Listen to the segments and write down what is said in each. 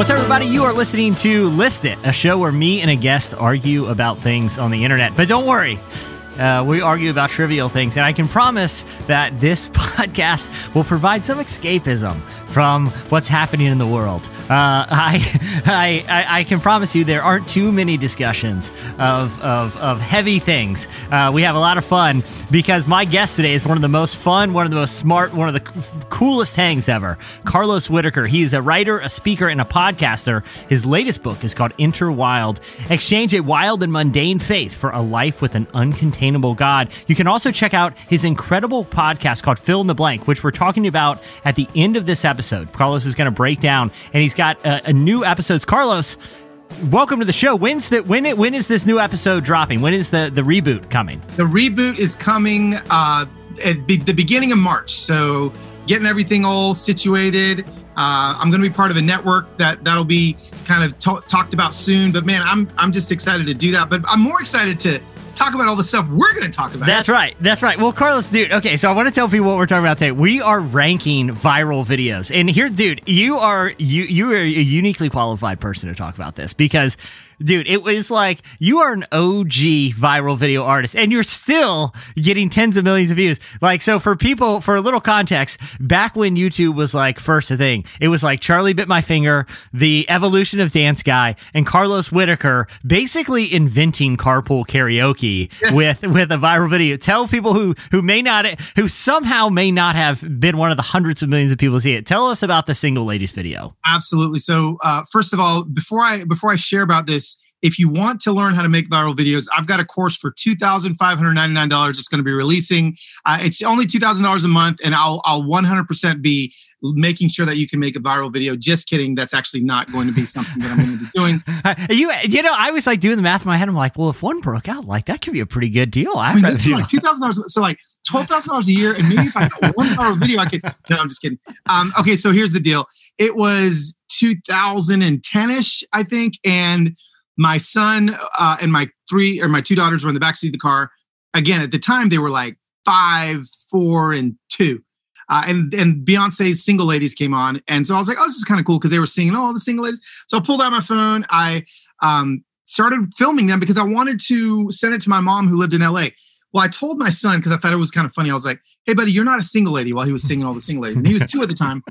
What's up, everybody? You are listening to List It, a show where me and a guest argue about things on the internet. But don't worry, uh, we argue about trivial things, and I can promise that this podcast will provide some escapism from what's happening in the world. Uh, I, I, I can promise you there aren't too many discussions of, of, of heavy things. Uh, we have a lot of fun because my guest today is one of the most fun, one of the most smart, one of the coolest hangs ever. Carlos Whittaker. He is a writer, a speaker, and a podcaster. His latest book is called Enter Wild Exchange a wild and mundane faith for a life with an uncontainable God. You can also check out his incredible podcast called Fill in the Blank, which we're talking about at the end of this episode. Carlos is going to break down, and he's got a, a new episodes. Carlos, welcome to the show. When's the when it when is this new episode dropping? When is the the reboot coming? The reboot is coming uh, at be- the beginning of March. So getting everything all situated. Uh, I'm going to be part of a network that that'll be kind of t- talked about soon. But man, I'm I'm just excited to do that. But I'm more excited to talk about all the stuff we're going to talk about. That's right. That's right. Well, Carlos, dude. Okay, so I want to tell people what we're talking about today. We are ranking viral videos, and here, dude, you are you you are a uniquely qualified person to talk about this because dude, it was like you are an OG viral video artist and you're still getting tens of millions of views. Like, so for people, for a little context, back when YouTube was like first a thing, it was like Charlie Bit My Finger, the evolution of Dance Guy, and Carlos Whittaker basically inventing carpool karaoke yes. with, with a viral video. Tell people who, who may not, who somehow may not have been one of the hundreds of millions of people to see it. Tell us about the single ladies video. Absolutely. So, uh, first of all, before I, before I share about this, if you want to learn how to make viral videos, I've got a course for $2,599. It's going to be releasing. Uh, it's only $2,000 a month, and I'll, I'll 100% be making sure that you can make a viral video. Just kidding. That's actually not going to be something that I'm going to be doing. you, you know, I was like doing the math in my head. I'm like, well, if one broke out, like that could be a pretty good deal. I mean, this is like $2,000. So like $12,000 a year. And maybe if I got one viral video, I could, no, I'm just kidding. Um, okay. So here's the deal. It was 2010ish, I think. And my son uh, and my three or my two daughters were in the backseat of the car. Again, at the time they were like five, four, and two. Uh, and and Beyonce's "Single Ladies" came on, and so I was like, "Oh, this is kind of cool" because they were singing all oh, the single ladies. So I pulled out my phone. I um, started filming them because I wanted to send it to my mom who lived in LA. Well, I told my son because I thought it was kind of funny. I was like, "Hey, buddy, you're not a single lady." While he was singing all the single ladies, and he was two at the time.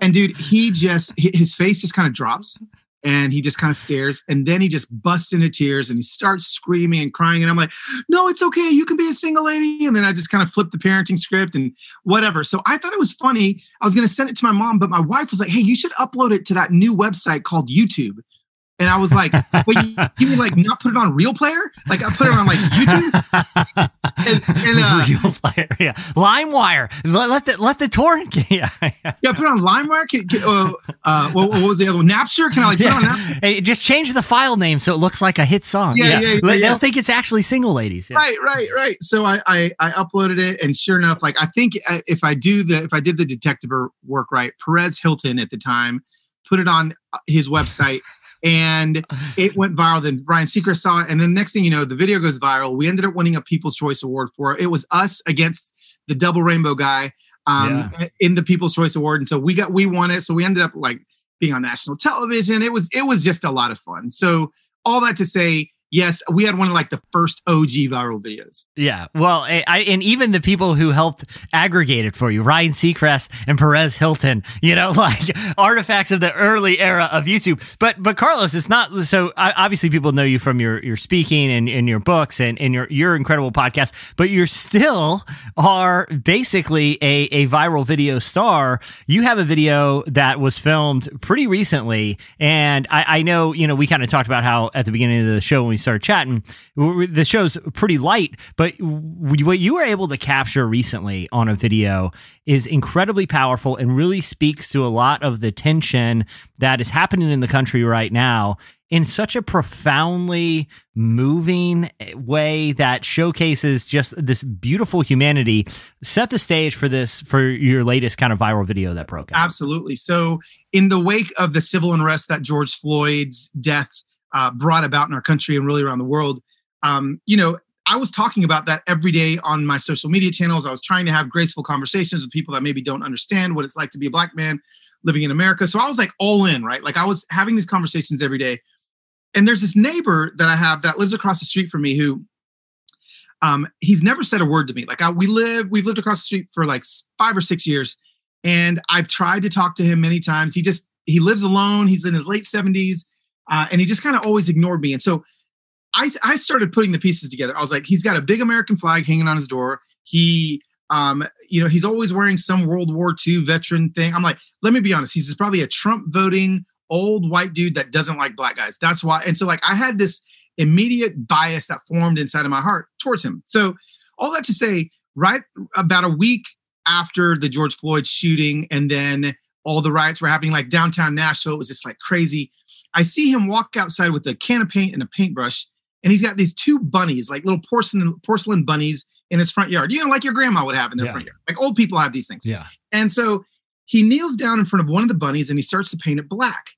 And dude, he just his face just kind of drops, and he just kind of stares and then he just busts into tears and he starts screaming and crying and i'm like no it's okay you can be a single lady and then i just kind of flip the parenting script and whatever. So i thought it was funny i was going to send it to my mom but my wife was like hey you should upload it to that new website called youtube and I was like, "Wait, you, you, mean like not put it on Real Player? Like I put it on like YouTube?" and, and uh, Real Player, yeah, LimeWire. Let, let the let the torrent, yeah, yeah. Put it on LimeWire. Can, can, uh, uh, what, what, was the other one? Napster. Can I like put yeah. it on Napster? Hey, just change the file name so it looks like a hit song. Yeah, yeah. yeah, yeah They'll think it's actually single ladies. Right, right, right. So I, I I uploaded it, and sure enough, like I think uh, if I do the if I did the detective work right, Perez Hilton at the time put it on his website and it went viral. Then Ryan Seacrest saw it, and then next thing you know, the video goes viral. We ended up winning a People's Choice Award for it. It was us against the Double Rainbow guy um, yeah. in the People's Choice Award, and so we got we won it. So we ended up like being on national television. It was it was just a lot of fun. So all that to say, yes, we had one of like the first OG viral videos. Yeah. Well, I, and even the people who helped aggregate it for you, Ryan Seacrest and Perez Hilton, you know, like artifacts of the early era of YouTube. But, but Carlos, it's not so obviously people know you from your, your speaking and, and your books and, and your, your incredible podcast, but you're still are basically a, a viral video star. You have a video that was filmed pretty recently. And I, I know, you know, we kind of talked about how at the beginning of the show when we started chatting, the show's pretty light, but what you were able to capture recently on a video is incredibly powerful and really speaks to a lot of the tension that is happening in the country right now in such a profoundly moving eh, way that showcases just this beautiful humanity set the stage for this for your latest kind of viral video that broke out. absolutely so in the wake of the civil unrest that george floyd's death uh, brought about in our country and really around the world. um, you know, I was talking about that every day on my social media channels. I was trying to have graceful conversations with people that maybe don't understand what it's like to be a black man living in America. So I was like all in, right? Like I was having these conversations every day. And there's this neighbor that I have that lives across the street from me who um, he's never said a word to me. Like I, we live, we've lived across the street for like five or six years, and I've tried to talk to him many times. He just he lives alone. He's in his late seventies, uh, and he just kind of always ignored me. And so I I started putting the pieces together. I was like, he's got a big American flag hanging on his door. He um, you know, he's always wearing some World War II veteran thing. I'm like, let me be honest, he's probably a Trump voting old white dude that doesn't like black guys. That's why. And so, like, I had this immediate bias that formed inside of my heart towards him. So, all that to say, right about a week after the George Floyd shooting, and then all the riots were happening, like downtown Nashville, it was just like crazy. I see him walk outside with a can of paint and a paintbrush, and he's got these two bunnies, like little porcelain porcelain bunnies, in his front yard. You know, like your grandma would have in their yeah. front yard. Like old people have these things. Yeah. And so he kneels down in front of one of the bunnies and he starts to paint it black.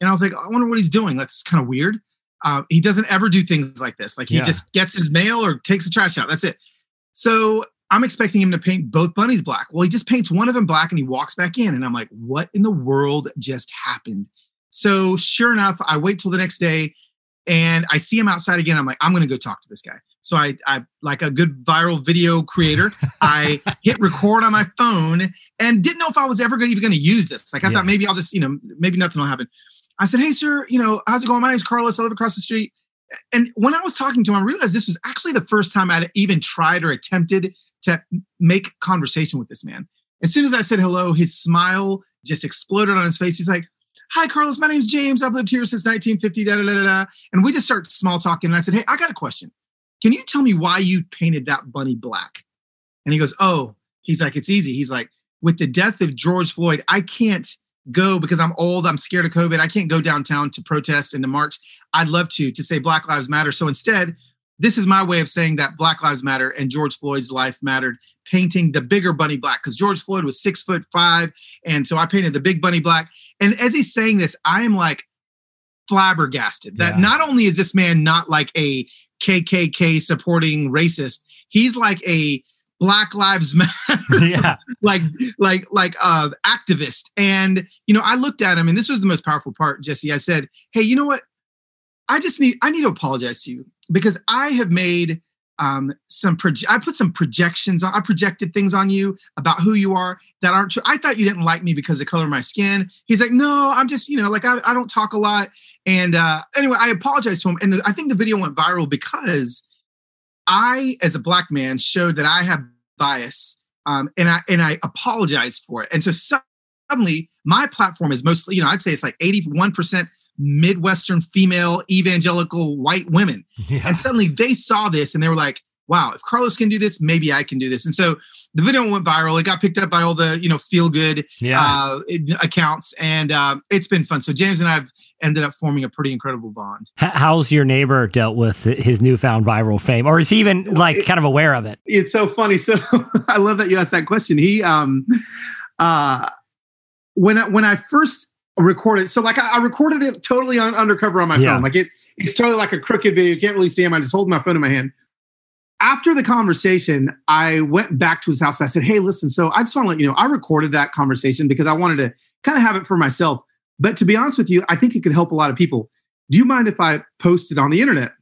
And I was like, I wonder what he's doing. That's kind of weird. Uh, he doesn't ever do things like this. Like he yeah. just gets his mail or takes the trash out. That's it. So I'm expecting him to paint both bunnies black. Well, he just paints one of them black and he walks back in. And I'm like, what in the world just happened? So sure enough, I wait till the next day and I see him outside again. I'm like, I'm going to go talk to this guy. So I, I like a good viral video creator, I hit record on my phone and didn't know if I was ever gonna, even going to use this. Like I yeah. thought maybe I'll just, you know, maybe nothing will happen. I said, Hey, sir, you know, how's it going? My name's Carlos. I live across the street. And when I was talking to him, I realized this was actually the first time I'd even tried or attempted to make conversation with this man. As soon as I said hello, his smile just exploded on his face. He's like, Hi, Carlos. My name's James. I've lived here since 1950. Da, da, da, da. And we just started small talking. And I said, Hey, I got a question. Can you tell me why you painted that bunny black? And he goes, Oh, he's like, It's easy. He's like, With the death of George Floyd, I can't go because I'm old. I'm scared of COVID. I can't go downtown to protest and to march. I'd love to, to say Black Lives Matter. So instead, this is my way of saying that Black Lives Matter and George Floyd's life mattered, painting the bigger bunny black because George Floyd was six foot five. And so I painted the big bunny black. And as he's saying this, I am like flabbergasted that yeah. not only is this man not like a KKK supporting racist, he's like a Black Lives Matter, yeah, like like like uh activist. And you know, I looked at him, and this was the most powerful part, Jesse. I said, "Hey, you know what? I just need I need to apologize to you because I have made um, some proje- I put some projections on. I projected things on you about who you are that aren't true. I thought you didn't like me because of the color of my skin. He's like, no, I'm just you know like I, I don't talk a lot. And uh, anyway, I apologized to him, and the, I think the video went viral because I, as a black man, showed that I have bias, um, and I and I apologized for it. And so suddenly my platform is mostly, you know, I'd say it's like 81% Midwestern female evangelical white women. Yeah. And suddenly they saw this and they were like, wow, if Carlos can do this, maybe I can do this. And so the video went viral. It got picked up by all the, you know, feel good yeah. uh, accounts. And uh, it's been fun. So James and I have ended up forming a pretty incredible bond. How's your neighbor dealt with his newfound viral fame? Or is he even like kind of aware of it? It's so funny. So I love that you asked that question. He, um, uh, when I, when I first recorded, so like I, I recorded it totally on undercover on my yeah. phone. Like it, it's totally like a crooked video. You can't really see him. I just hold my phone in my hand. After the conversation, I went back to his house. I said, "Hey, listen. So I just want to let you know, I recorded that conversation because I wanted to kind of have it for myself. But to be honest with you, I think it could help a lot of people. Do you mind if I post it on the internet?"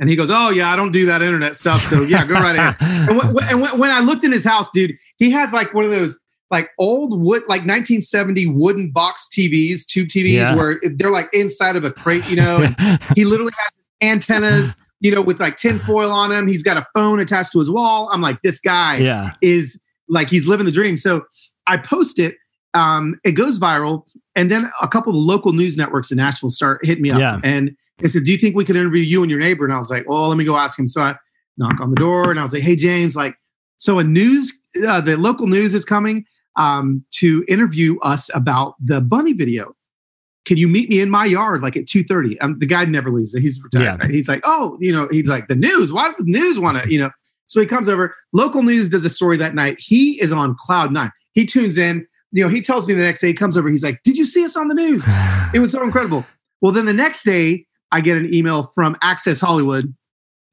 And he goes, "Oh yeah, I don't do that internet stuff. So yeah, go right ahead." and, when, and when I looked in his house, dude, he has like one of those like old wood, like 1970 wooden box TVs, tube TVs, yeah. where they're like inside of a crate, you know. he literally has antennas, you know, with like tinfoil on them. He's got a phone attached to his wall. I'm like, this guy yeah. is like he's living the dream. So I post it. Um, it goes viral, and then a couple of local news networks in Nashville start hitting me up, yeah. and they said, "Do you think we could interview you and your neighbor?" And I was like, "Well, let me go ask him." So I knock on the door, and I was like, "Hey, James, like, so a news, uh, the local news is coming um, to interview us about the bunny video. Can you meet me in my yard like at 2.30? Um, the guy never leaves. He's retired. Yeah. He's like, oh, you know, he's like, the news. Why did the news want to, you know? So he comes over. Local news does a story that night. He is on cloud nine. He tunes in. You know, he tells me the next day, he comes over. He's like, did you see us on the news? it was so incredible. Well, then the next day, I get an email from Access Hollywood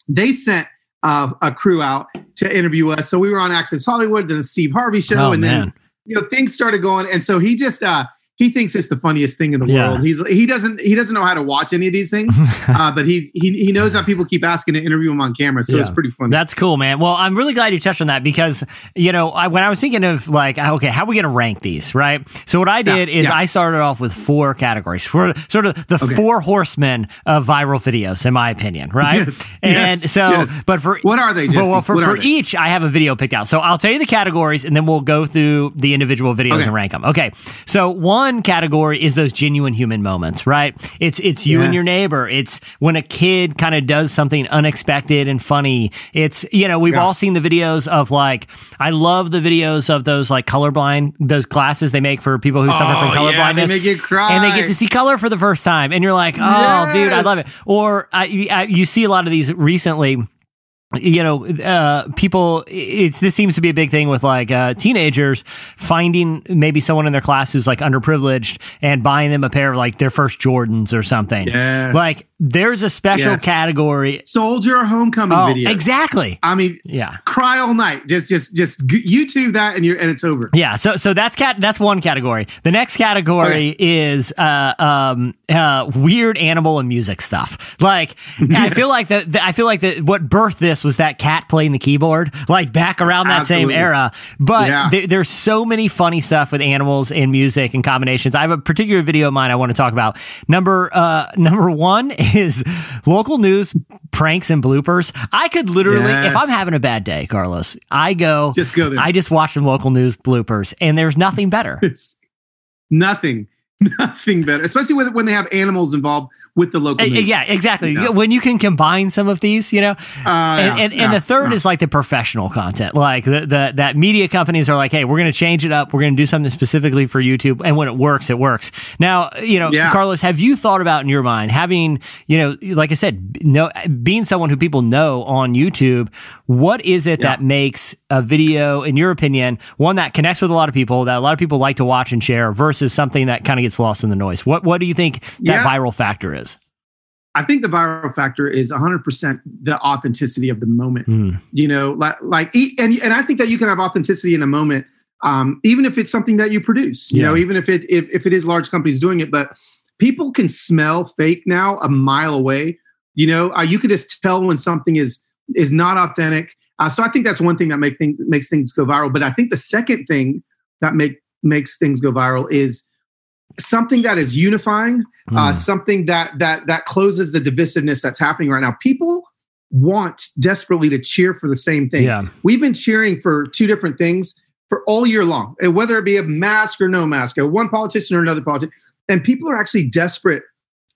they sent uh, a crew out to interview us. So we were on Access Hollywood, then the Steve Harvey show, Oh, and man. then you know things started going. And so he just uh, he thinks it's the funniest thing in the Yeah. world. He's he doesn't he doesn't know how to watch any of these things, uh, but he's he he knows that people keep asking to interview him on camera. So it's pretty funny. That's cool, man. Well, I'm really glad you touched on that because, you know, I, when I was thinking of like, okay, how are we going to rank these, right? So what I did is yeah. I started off with four categories, for sort of the Okay. four horsemen of viral videos, in my opinion, right? Yes, And yes, so, yes. but for What are they, Jesse? well, for, What for they? each, I have a video picked out. So I'll tell you the categories, and then we'll go through the individual videos Okay. and rank them. Okay. So one category is those genuine human moments, right? It's it's you and your neighbor. It's when a kid kind of does something unexpected and funny. It's you know we've Yeah. all seen the videos of like I love the videos of those like colorblind those glasses they make for people who suffer from Oh, color yeah, they make you cry. and they get to see color for the first time, and you're like, oh, dude, I love it. Or I, I, you see a lot of these recently you know, uh, people, it's, this seems to be a big thing with like, uh, teenagers finding maybe someone in their class who's like underprivileged and buying them a pair of like their first Jordans or something. Yes. Like there's a special Yes. category. Soldier homecoming Oh, videos. exactly. I mean, Yeah. cry all night. Just just just YouTube that and you're and it's over. Yeah, so so that's cat that's one category. The next category is uh, um, uh, weird animal and music stuff. Like I feel like the- I feel like the, what birthed this was that cat playing the keyboard, like back around that Absolutely. same era. But Yeah. there- there's so many funny stuff with animals and music and combinations. I have a particular video of mine I want to talk about. Number uh, number one is local news pranks and bloopers. I could literally, if I'm having a bad day, Carlos, I go Just go there. I just watch some local news bloopers, and there's nothing better. It's nothing, nothing better, especially with, when they have animals involved with the local Uh, yeah, exactly. When you can combine some of these, you know, Uh, and, yeah, and, yeah, and the third yeah. is like the professional content, like the, the that media companies are like, hey, we're going to change it up, we're going to do something specifically for YouTube, and when it works, it works. Now, you know. Carlos, have you thought about in your mind having, you know, like I said, no, being someone who people know on YouTube, what is it Yeah. that makes a video, in your opinion, one that connects with a lot of people, that a lot of people like to watch and share, versus something that kind of gets lost in the noise? What what do you think that Yeah. viral factor is? I think the viral factor is 100% the authenticity of the moment. Mm. You know, like like and and I think that you can have authenticity in a moment, um, even if it's something that you produce. You Yeah. know, even if it if if it is large companies doing it, but people can smell fake now a mile away. You know, uh, you could just tell when something is is not authentic. Uh, so I think that's one thing that make thing, makes things go viral. But I think the second thing that make makes things go viral is something that is unifying uh, Mm. something that that that closes the divisiveness that's happening right now. People want desperately to cheer for the same thing. Yeah. We've been cheering for two different things for all year long, whether it be a mask or no mask, or one politician or another politician, and people are actually desperate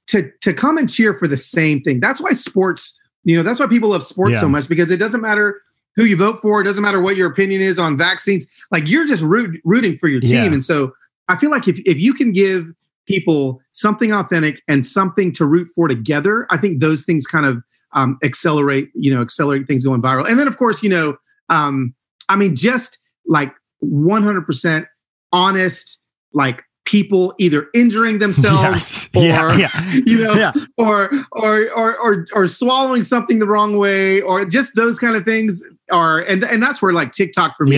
to to come and cheer for the same thing. That's why sports, you know, that's why people love sports Yeah. so much because it doesn't matter who you vote for, it doesn't matter what your opinion is on vaccines. Like you're just root, rooting for your team, Yeah. and so I feel like if if you can give people something authentic and something to root for together, I think those things kind of um, accelerate, you know, accelerate things going viral. And then of course, you know, um, I mean, just like 100% honest, like people either injuring themselves Yes. or Yeah, yeah. you know Yeah. or, or or or or swallowing something the wrong way or just those kind of things are and and that's where like TikTok for me.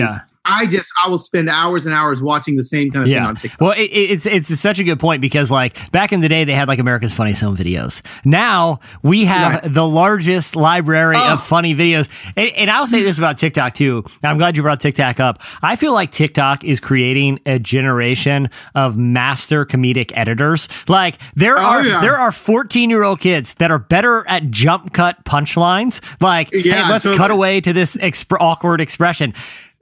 I just I will spend hours and hours watching the same kind of thing on TikTok. Well, it, it's it's such a good point because like back in the day they had like America's Funniest Home Videos. Now we have Right. the largest library Oh. of funny videos. And, and I'll say this about TikTok too. I'm glad you brought TikTok up. I feel like TikTok is creating a generation of master comedic editors. Like there Oh, are yeah. there are 14 year old kids that are better at jump cut punchlines. Like, Yeah, hey, let's totally. cut away to this exp- awkward expression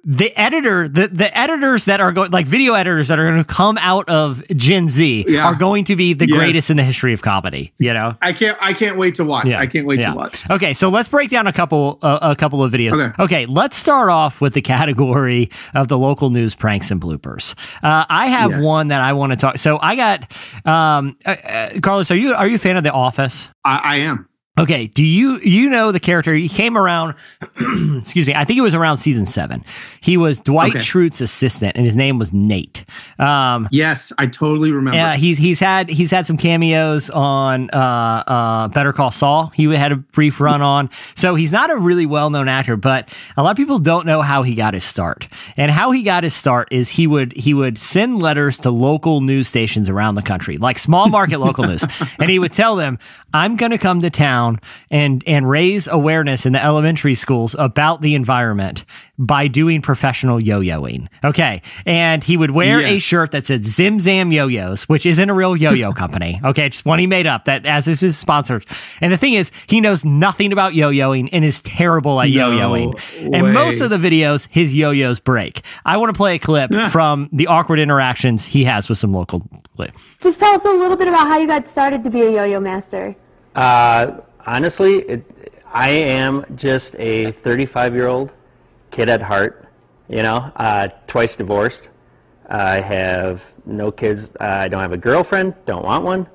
the editor, the, the editors that are going, like video editors that are going to come out of Gen Z Yeah. are going to be the Yes. greatest in the history of comedy, you know? I can't I can't wait to watch. Yeah. I can't wait Yeah. to watch. Okay, so let's break down a couple uh, a couple of videos. Okay. Okay. let's start off with the category of the local news pranks and bloopers. Uh, I have Yes. one that I want to talk. So I got um, uh, uh, Carlos. Are you are you a fan of The Office? I, I am. Okay, do you you know the character? He came around. excuse me. I think it was around season seven. He was Dwight Okay. Schrute's assistant, and his name was Nate. Um, Yes, I totally remember. yeah, he's he's had he's had some cameos on uh, uh, Better Call Saul. He had a brief run on, so he's not a really well known actor. But a lot of people don't know how he got his start. And how he got his start is he would he would send letters to local news stations around the country, like small market local news, and he would tell them, "I'm going to come to town and and raise awareness in the elementary schools about the environment by doing professional yo-yoing." Okay, and he would wear a shirt that said Zim Zam Yo-Yos, which isn't a real yo-yo company. Okay, just one he made up that as if his sponsor. And the thing is, he knows nothing about yo-yoing and is terrible at No yo-yoing. way. And most of the videos, his yo-yos break. I want to play a clip from the awkward interactions he has with some local. Just tell us a little bit about how you got started to be a yo-yo master. Uh, honestly, it, I am just a 35 year old kid at heart. You know, uh, twice divorced. I have no kids. Uh, I don't have a girlfriend. Don't want one.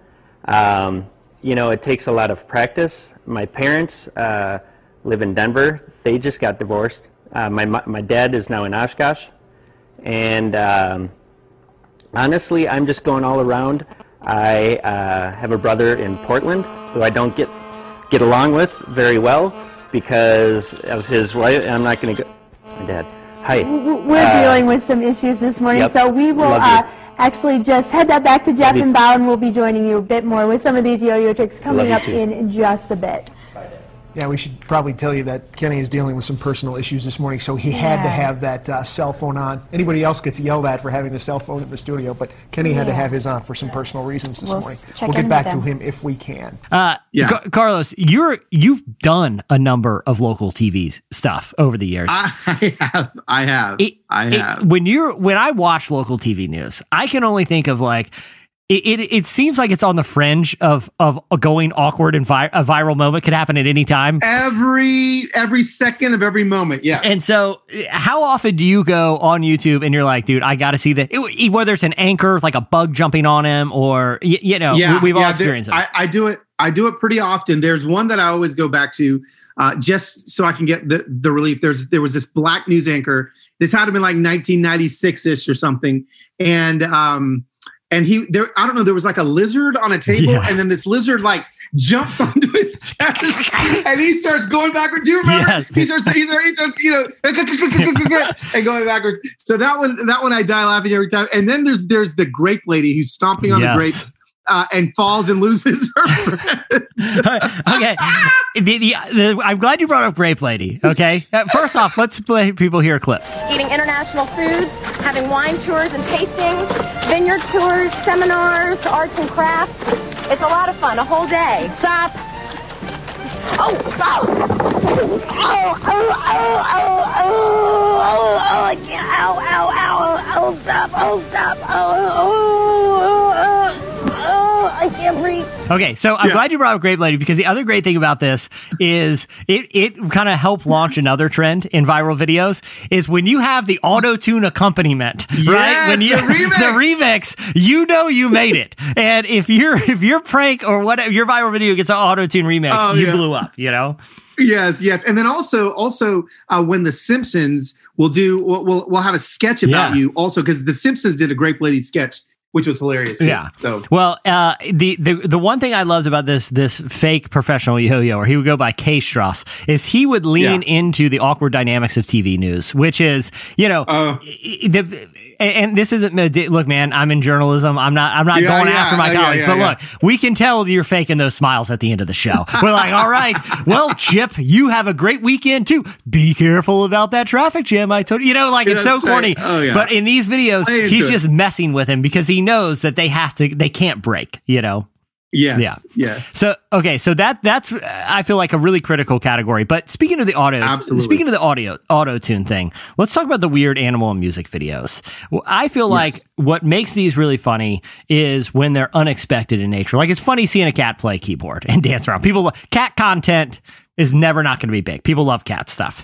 Um, you know, it takes a lot of practice. My parents uh, live in Denver. They just got divorced. Uh, my my dad is now in Oshkosh, and um, honestly, I'm just going all around. I uh, have a brother in Portland who I don't get get along with very well because of his wife. I'm not going to go. It's my dad. Hi. We're Uh, dealing with some issues this morning, yep. so we will uh, actually just head that back to Jeff and Bowen. We'll be joining you a bit more with some of these yo-yo tricks coming up in just a bit. Yeah, we should probably tell you that Kenny is dealing with some personal issues this morning, so he had to have that uh, cell phone on. Anybody else gets yelled at for having the cell phone in the studio, but Kenny had to have his on for some personal reasons this We'll morning. s- check we'll in get back with to him. him if we can. Uh, Yeah. Ca- Carlos, you're you've done a number of local TV stuff over the years. I have. I have. It- I it- have. when you're when I watch local TV news, I can only think of like it. It, it seems like it's on the fringe of of going awkward and vi- a viral moment could happen at any time. every every second of every moment. Yes. And so, how often do you go on YouTube and you're like, dude, I got to see that? It- whether it's an anchor, like a bug jumping on him, or y- you know, we, we've all there- experienced it. I, I do it. I do it pretty often. There's one that I always go back to, uh, just so I can get the the relief. There's there was this black news anchor. This had to been like 1996 ish or something, and um. And he there, I don't know, there was like a lizard on a table, Yeah. and then this lizard like jumps onto his chest and he starts going backwards Do you remember? Yes. He starts, he starts, he starts, you know, and going backwards. So that one, that one I die laughing every time. And then there's there's the grape lady who's stomping on Yes. the grapes uh, and falls and loses her okay. The, the, the, I'm glad you brought up Grape Lady. Okay. Uh, First off, let's play people hear a clip. eating international foods, having wine tours and tastings, vineyard tours, seminars, arts and crafts. It's a lot of fun, a whole day. Stop. Oh, stop. oh, oh, oh, oh, oh, oh, oh, oh, I can't, ow, ow, ow, oh, stop, oh, stop, oh, oh, oh, oh, oh, I can't breathe. Okay, so I'm Yeah. glad you brought up Grape Lady because the other great thing about this is it it kind of helped launch another trend in viral videos is when you have the auto tune accompaniment, right? When you the remix. the remix, you know you made it. And if your if your prank or whatever your viral video gets an auto tune remix, Oh, you yeah. blew up. You know. yes, yes. And then also, also uh, when the Simpsons will do, we'll, we'll, we'll have a sketch about Yeah. you also because the Simpsons did a Grape Lady sketch, which was hilarious. Too. Yeah. So Well, uh, the, the the one thing I loved about this this fake professional yo-yo, or he would go by K Strauss, is he would lean Yeah. into the awkward dynamics of TV news, which is you know, i- the, and this isn't look, man. I'm in journalism. I'm not. I'm not Yeah, going yeah, after my uh, colleagues. but look, we can tell you're faking those smiles at the end of the show. We're like, all right, well, Chip, you have a great weekend too. Be careful about that traffic jam. I told you. You know, like it's so right. corny. Oh, yeah. But in these videos, he's it. just messing with him because he knows that they have to. They can't break. You know. yes, Yeah. yes. So okay, so that that's I feel like a really critical category. But speaking of the audio, Absolutely. speaking of the audio auto tune thing, let's talk about the weird animal music videos. I feel like Yes. what makes these really funny is when they're unexpected in nature. Like it's funny seeing a cat play keyboard and dance around. People cat content is never not going to be big. People love cat stuff.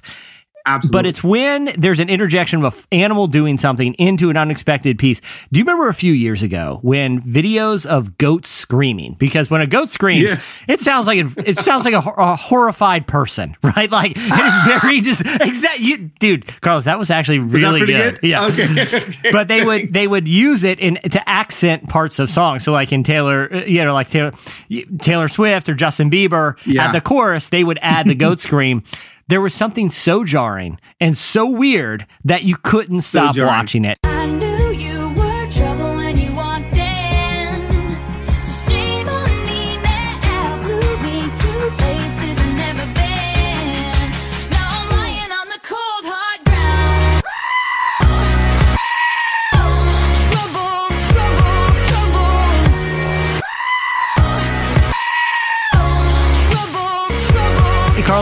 Absolutely. But it's when there's an interjection of an animal doing something into an unexpected piece. Do you remember a few years ago when videos of goats screaming? Because when a goat screams, Yeah. it sounds like it, it sounds like a, a horrified person, right? Like it's very just exact. You, dude, Carlos, that was actually really pretty good. good? Yeah. Okay. but they would they would use it in to accent parts of songs. So like in Taylor, uh, you know, like Taylor, Taylor Swift or Justin Bieber Yeah. at the chorus, they would add the goat scream. There was something so jarring and so weird that you couldn't stop jarring. watching it.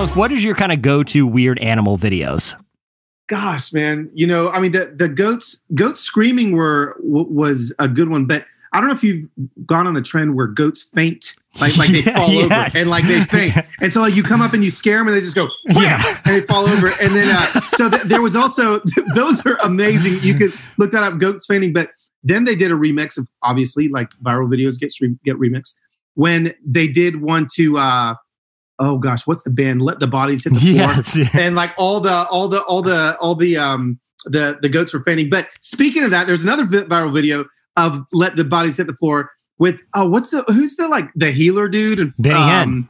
Carlos, what is your kind of go to weird animal videos? Gosh, man, you know, I mean, the the goats goats screaming were was a good one, but I don't know if you've gone on the trend where goats faint, like like they fall Yes. over and like they faint, and so like you come up and you scare them and they just go Yeah. yeah, and they fall over, and then uh, so th- there was also those are amazing. You could look that up, goats fainting, but then they did a remix of obviously like viral videos get get remixed when they did one to uh oh gosh, what's the band? Let the bodies hit the floor Yes. and like all the all the all the all the um the the goats were fainting. But speaking of that, there's another viral video of let the bodies hit the floor with oh what's the who's the like the healer dude and Benny Hinn.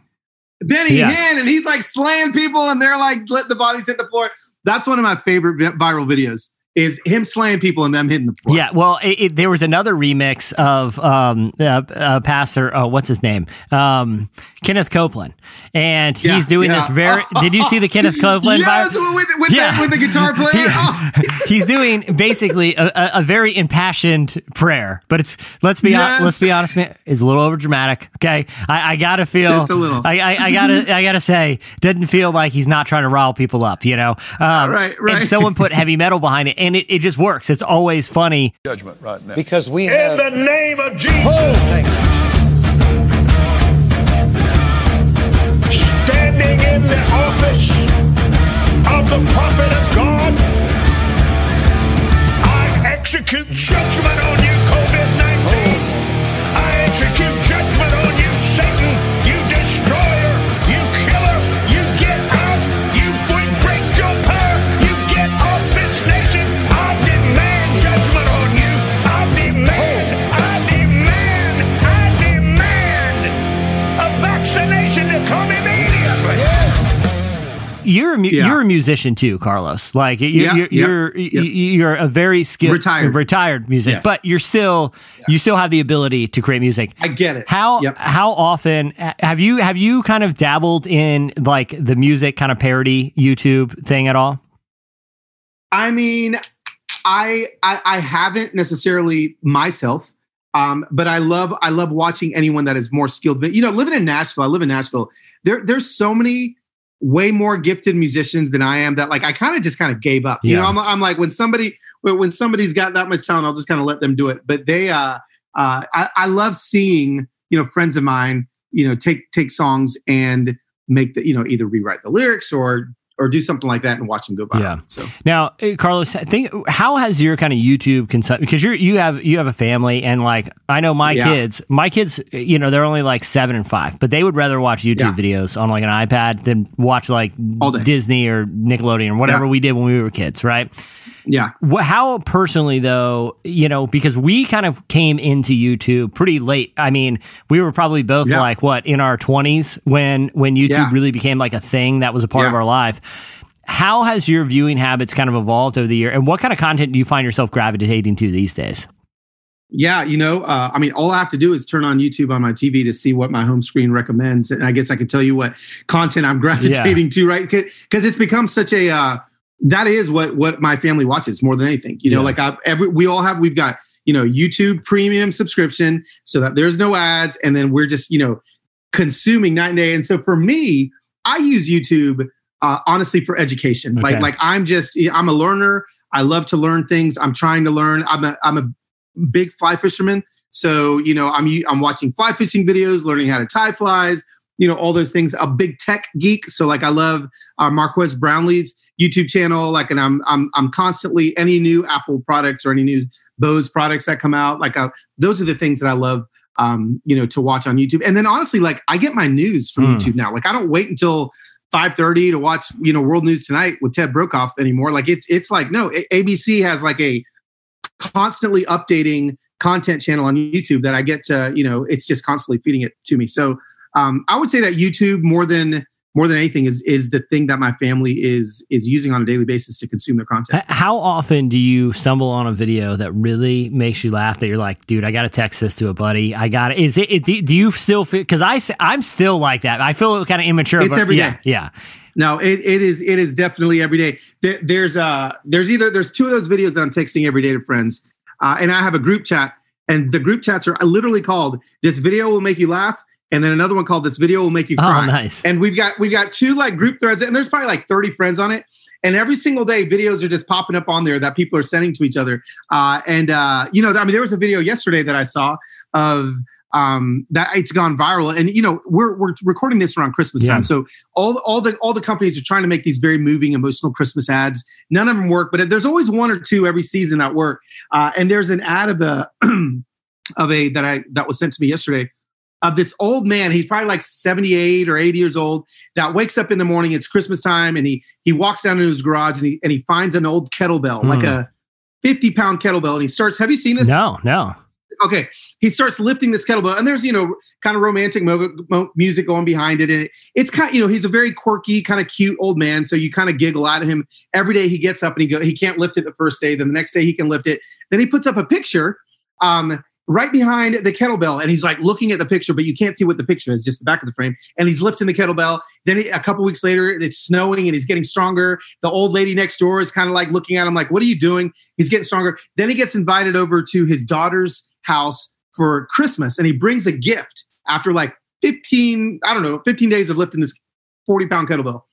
Benny Yes. Hinn and he's like slaying people and they're like let the bodies hit the floor. That's one of my favorite viral videos is him slaying people and them hitting the floor. Yeah, well, it, it, there was another remix of um, uh, uh, Pastor, oh, what's his name? Um, Kenneth Copeland. And he's Yeah, doing yeah. this very. Did you see the Kenneth Copeland? Yes, vibe? with, with, Yeah. the, with the guitar player. He- Oh. he's doing basically a, a, very impassioned prayer, but it's let's be Yes. let's be honest, man, it's a little over dramatic. Okay, I, I gotta feel Just a little. I, I, I gotta I gotta say, doesn't feel like he's not trying to rile people up, you know? Um, Right, right. And someone put heavy metal behind it, and it, it just works. It's always funny. judgment right now. Because we In have. the name of Jesus, Oh, thank you. standing in the office of the prophet of God, I execute judgment on you, You're a mu- Yeah. you're a musician too, Carlos. Like you're Yeah, you're, yeah, you're, you're a very skilled Retired. retired musician, Yes. but you're still you still have the ability to create music. I get it. How Yep. how often have you have you kind of dabbled in like the music kind of parody YouTube thing at all? I mean, I, I I haven't necessarily myself, um, but I love I love watching anyone that is more skilled. But you know, living in Nashville, I live in Nashville. There there's so many way more gifted musicians than I am that like I kind of just kind of gave up. You Yeah. know, I'm I'm like when somebody when when somebody's got that much talent, I'll just kind of let them do it. But they uh uh I, I love seeing you know friends of mine you know take take songs and make the you know either rewrite the lyrics or or do something like that and watch them go by. Yeah. So Now, eh, Carlos, think how has your kind of YouTube consumption because you're you have you have a family and like I know my Yeah. kids, my kids, you know, they're only like seven and five, but they would rather watch YouTube videos on like an iPad than watch like. Disney or Nickelodeon or whatever Yeah. we did when we were kids, right? Yeah. How personally though, you know, because we kind of came into YouTube pretty late. I mean, we were probably both Yeah. like what in our twenties when when YouTube Yeah. really became like a thing that was a part of our life. How has your viewing habits kind of evolved over the year, and what kind of content do you find yourself gravitating to these days? Yeah, you know, uh, I mean, all I have to do is turn on YouTube on my TV to see what my home screen recommends, and I guess I can tell you what content I'm gravitating to, right? Because it's become such a uh, that is what what my family watches more than anything. You know, Yeah. like I every we all have we've got you know YouTube Premium subscription so that there's no ads, and then we're just you know consuming night and day. And so for me, I use YouTube uh, honestly for education. Okay. Like like I'm just I'm a learner. I love to learn things. I'm trying to learn. I'm a I'm a big fly fisherman. So, you know, I'm I'm watching fly fishing videos, learning how to tie flies, you know, all those things. A big tech geek. So like I love uh, Marques Brownlee's YouTube channel. Like, and I'm I'm I'm constantly any new Apple products or any new Bose products that come out. Like, uh, those are the things that I love. Um, you know, to watch on YouTube. And then honestly, like I get my news from Hmm. YouTube now. Like I don't wait until 5:30 to watch, you know, World News Tonight with Ted Brokaw anymore. Like it's it's like no, ABC has like a constantly updating content channel on YouTube that I get to, you know, it's just constantly feeding it to me. So um, I would say that YouTube more than more than anything is is the thing that my family is is using on a daily basis to consume their content. How often do you stumble on a video that really makes you laugh? That you're like, dude, I got to text this to a buddy. I got it. Is it? it do, you still feel? Because I I'm still like that. I feel kind of immature. It's but every yeah, day. Yeah. No, it, it is it is definitely every day. There, there's uh there's either there's two of those videos that I'm texting every day to friends, uh, and I have a group chat, and the group chats are literally called "This video will make you laugh," and then another one called "This video will make you Oh, cry." nice. And we've got we've got two like group threads, and there's probably like 30 friends on it. And every single day, videos are just popping up on there that people are sending to each other. Uh, and uh, you know, I mean, there was a video yesterday that I saw of um, that it's gone viral. And you know, we're we're recording this around Christmas Yeah. time, so all all the all the companies are trying to make these very moving, emotional Christmas ads. None of them work, but there's always one or two every season that work. Uh, and there's an ad of a of a that I that was sent to me yesterday of this old man. He's probably like 78 or 80 years old that wakes up in the morning. It's Christmas time, and he he walks down into his garage and he and he finds an old kettlebell, like Hmm. a 50 pound kettlebell, and he starts. Have you seen this? No, no. okay he starts lifting this kettlebell and there's you know kind of romantic mo- mo- music going behind it and it, it's kind of you know he's a very quirky kind of cute old man so you kind of giggle out of him every day he gets up and he go he can't lift it the first day then the next day he can lift it then he puts up a picture um right behind the kettlebell and he's like looking at the picture but you can't see what the picture is just the back of the frame and he's lifting the kettlebell. Then he, a couple weeks later it's snowing and he's getting stronger. The old lady next door is kind of like looking at him like what are you doing? He's getting stronger. Then he gets invited over to his daughter's house for christmas and he brings a gift after like 15 i don't know 15 days of lifting this 40 pound kettlebell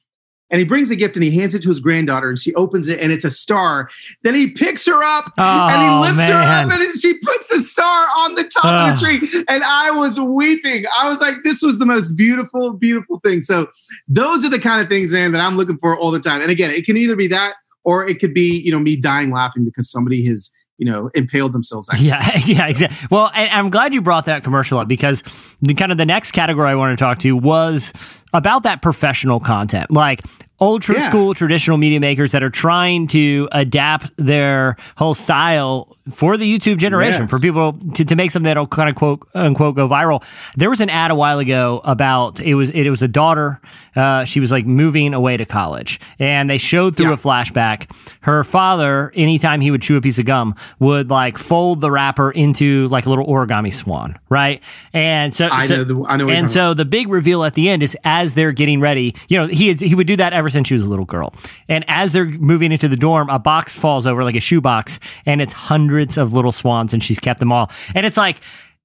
and he brings a gift and he hands it to his granddaughter and she opens it and it's a star. Then he picks her up and he Oh, lifts her up and she puts the star on the top of the tree. And i was weeping. I was like this was the most beautiful beautiful thing. So those are the kind of things man that i'm looking for all the time. And again it can either be that or it could be you know me dying laughing because somebody has you know impaled themselves. Yeah, yeah, exactly. Well, and I'm glad you brought that commercial up because the kind of the next category I want to talk to was about that professional content, like old Yeah. school traditional media makers that are trying to adapt their whole style for the YouTube generation Yes. for people to, to make something that'll kind of quote unquote go viral. There was an ad a while ago about it was it, was a daughter. Uh, she was like moving away to college, and they showed through Yeah. a flashback. Her father, anytime he would chew a piece of gum, would like fold the wrapper into like a little origami swan, right? And so, I so- know the- I know and so the big reveal at the end is as they're getting ready. You know, he he would do that ever since she was a little girl, and as they're moving into the dorm, a box falls over like a shoebox, and it's hundreds of little swans, and she's kept them all, and it's like.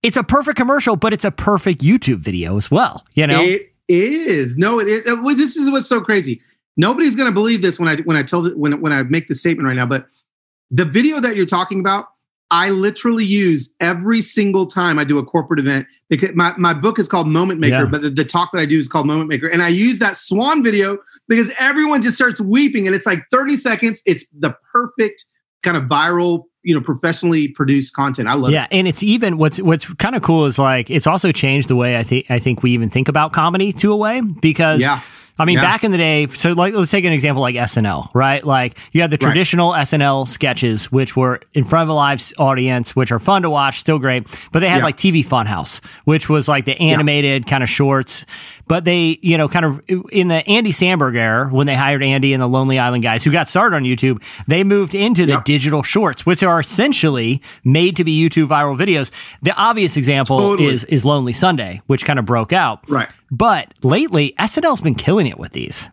It's a perfect commercial, but it's a perfect YouTube video as well. You know, It is. No, it is. This is what's so crazy. Nobody's going to believe this when I when I tell when when I make the statement right now. But the video that you're talking about, I literally use every single time I do a corporate event because my, my book is called Moment Maker, Yeah. but the, the talk that I do is called Moment Maker, and I use that Swan video because everyone just starts weeping, and it's like 30 seconds. It's the perfect kind of viral, you know, professionally produced content. I love it. yeah, and it's even what's what's kind of cool is like it's also changed the way I think I think we even think about comedy to a way because Yeah. I mean Yeah. back in the day so like let's take an example like SNL right like you had the Right. traditional SNL sketches which were in front of a live audience which are fun to watch still great but they had Yeah. like TV Funhouse which was like the animated kind of shorts but they you know kind of in the Andy Samberg era when they hired Andy and the Lonely Island guys who got started on YouTube they moved into the Yep. digital shorts which are essentially made to be YouTube viral videos the obvious example Totally. is is Lonely Sunday which kind of broke out Right. but lately SNL's been killing it with these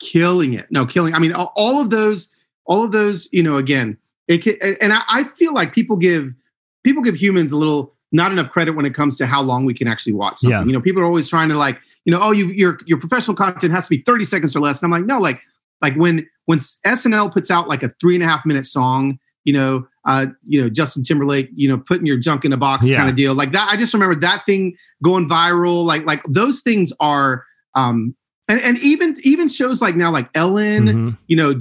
killing it. No, killing. I mean, all, of those, all of those. You know, again, it can, and- I feel like people give people give humans a little not enough credit when it comes to how long we can actually watch something. Yeah. You know, people are always trying to like, you know, oh, you your your professional content has to be thirty seconds or less. And I'm like, no, like like when when SNL puts out like a three and a half minute song. You know, uh, you know, Justin Timberlake, you know, putting your junk in a box Yeah. kind of deal. Like that. I just remember that thing going viral. Like, like those things are um and and even even shows like now like Ellen, Mhm. you know,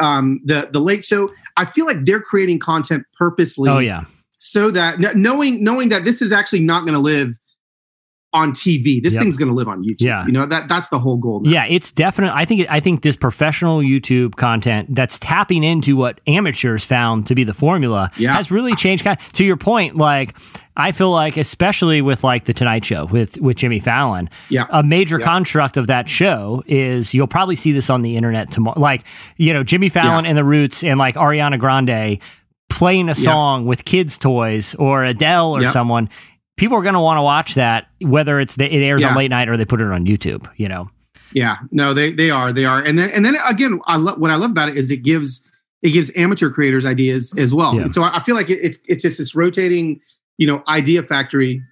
um, the the Late Show. I feel like they're creating content purposely. Oh yeah. So that knowing knowing that this is actually not going to live on TV. This Yep. thing's going to live on YouTube. Yeah. you know that that's the whole goal. now. Yeah, it's definitely. I think. I think this professional YouTube content that's tapping into what amateurs found to be the formula Yeah. has really changed. Kind to your point, like I feel like, especially with like the Tonight Show with with Jimmy Fallon, Yeah. a major Yeah. construct of that show is you'll probably see this on the internet tomorrow. Like you know, Jimmy Fallon Yeah. and the Roots and like Ariana Grande playing a song with kids' toys or Adele or Yeah. someone. People are going to want to watch that, whether it's the, it airs on late night or they put it on YouTube. You know. Yeah, no, they they are they are, and then and then again, I love what I love about it is it gives it gives amateur creators ideas as well. Yeah. So I I feel like it, it's it's just this rotating, you know, idea factory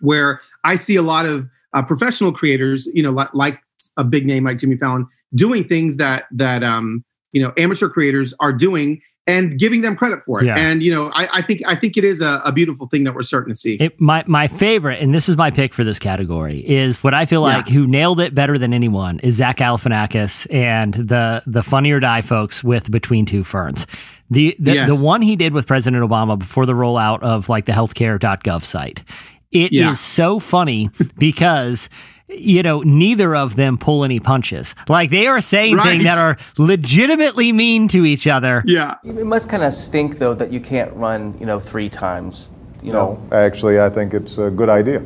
where I see a lot of uh, professional creators, you know, like, like a big name like Jimmy Fallon, doing things that that um you know amateur creators are doing and giving them credit for it. Yeah. And you know, I, I think I think it is a, a beautiful thing that we're starting to see. It, my my favorite, and this is my pick for this category, is what I feel Yeah. like who nailed it better than anyone is Zach Galifianakis and the the Funny or Die folks with Between Two Ferns. The the, Yes. the one he did with President Obama before the rollout of like the healthcare.gov site. It is Yeah. so funny because you know neither of them pull any punches. Like they are saying Right. things that are legitimately mean to each other. yeah. It must kind of stink, though, that you can't run, you know, three times. You know, No, actually, I think it's a good idea.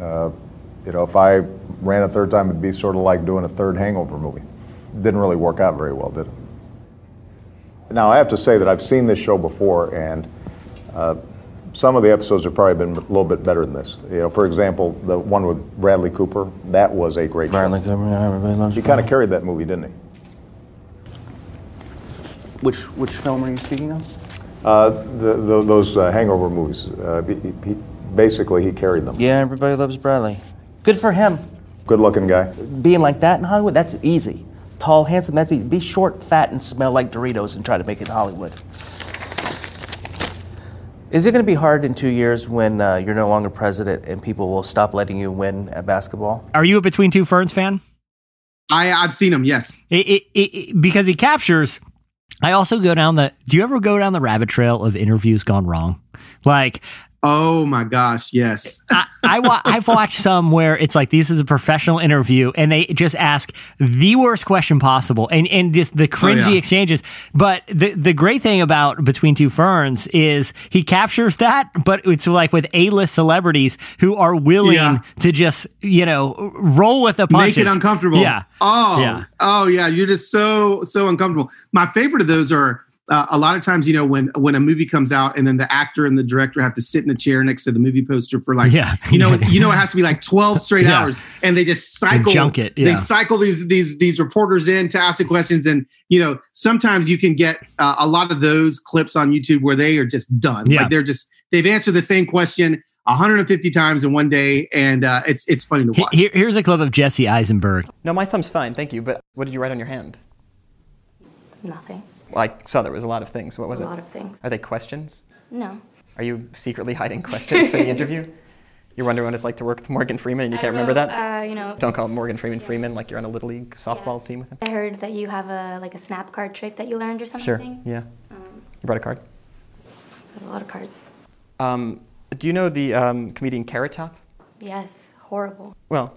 Uh, you know, if I ran a third time, it'd be sort of like doing a third Hangover movie. Didn't really work out very well, did it? Now, I have to say that I've seen this show before, and uh, some of the episodes have probably been a little bit better than this. You know, for example, the one with Bradley Cooper, that was a great Bradley show. Cooper, yeah, everybody loves He kind of carried that movie, didn't he? Which which film are you speaking of? Uh, the, the, those uh, Hangover movies, uh, he, he, basically, he carried them. Yeah, everybody loves Bradley. Good for him. Good-looking guy. Being like that in Hollywood, that's easy. Tall, handsome, that's easy. Be short, fat, and smell like Doritos and try to make it in Hollywood. Is it going to be hard in two years when uh, you're no longer president and people will stop letting you win at basketball? Are you a Between Two Ferns fan? I I've seen him, Yes. it, it, it, it- because he captures. I also go down the. Do you ever go down the rabbit trail of interviews gone wrong? Like Oh my gosh. Yes. I, I wa- I've watched some where it's like this is a professional interview and they just ask the worst question possible and and just the oh, cringy yeah. exchanges. But the the great thing about Between Two Ferns is he captures that, but it's like with A list celebrities who are willing Yeah. to just you know roll with the punches, make it uncomfortable. Yeah. Oh, Yeah. oh yeah. You're just so so uncomfortable. My favorite of those are uh, a lot of times, you know, when when a movie comes out and then the actor and the director have to sit in a chair next to the movie poster for like, Yeah. you know, you know, it has to be like 12 straight Yeah. hours, and they just cycle junket, They yeah. cycle these these these reporters in to ask the questions, and you know, sometimes you can get uh, a lot of those clips on YouTube where they are just done. Yeah. Like they're just they've answered the same question 150 times in one day, and uh, it's it's funny to watch. Here, here's a clip of Jesse Eisenberg. No, my thumb's fine, thank you. But what did you write on your hand? Nothing. I saw there was a lot of things. What was A it? A lot of things. Are they questions? No. Are you secretly hiding questions for the interview? You're wondering what it's like to work with Morgan Freeman and you I can't remember that? Uh, you know, Don't call Morgan Freeman Freeman like you're on a little league softball team with him. I heard that you have a like a snap card trick that you learned or something. Sure. Yeah. Um, You brought a card. I have a lot of cards. Um, do you know the um, comedian Carrot Top? Yes, horrible. Well,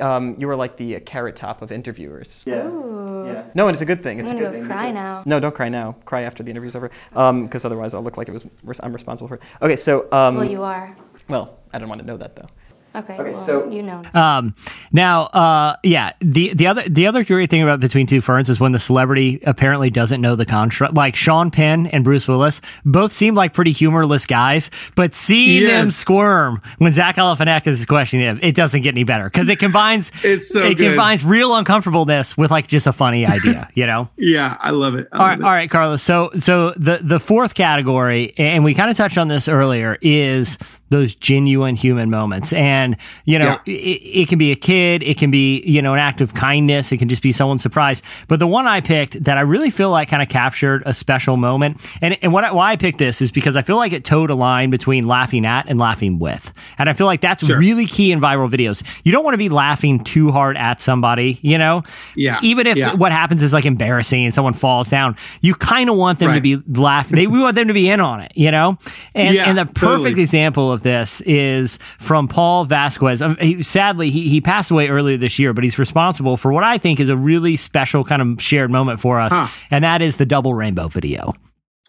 um, you were like the uh, Carrot Top of interviewers. Ooh. Yeah. No, and it's a good thing. I'm It's a gonna good go thing. cry because- now. No, don't cry now. Cry after the interview's over, because otherwise I'll look like it was I'm responsible for it. Okay, so um, well, you are. well, I don't want to know that though. Okay. Okay, well, so- you know. Um, now, uh, yeah, the the other the other great thing about Between Two Ferns is when the celebrity apparently doesn't know the construct. Like Sean Penn and Bruce Willis both seem like pretty humorless guys, but seeing them squirm when Zach Galifianakis is questioning him, it doesn't get any better because it combines It's so it good. combines real uncomfortableness with like just a funny idea, you know. Yeah, I love it. I All love right, it. all right, Carlos. So, so the the fourth category, and we kind of touched on this earlier, is those genuine human moments. And, you know, it, it can be a kid, it can be, you know, an act of kindness, it can just be someone's surprise. But the one I picked that I really feel like kind of captured a special moment, and, and what I, why I picked this is because I feel like it toed a line between laughing at and laughing with. And I feel like that's Sure. really key in viral videos. You don't want to be laughing too hard at somebody, you know? Yeah. Even if Yeah. what happens is like embarrassing and someone falls down, you kind of want them to be laughing. They, we want them to be in on it, you know? And, Yeah, and the perfect totally. example of this is from Paul Vasquez. Um, he, sadly, he, he passed away earlier this year, but he's responsible for what I think is a really special kind of shared moment for us. Huh. And that is the double rainbow video.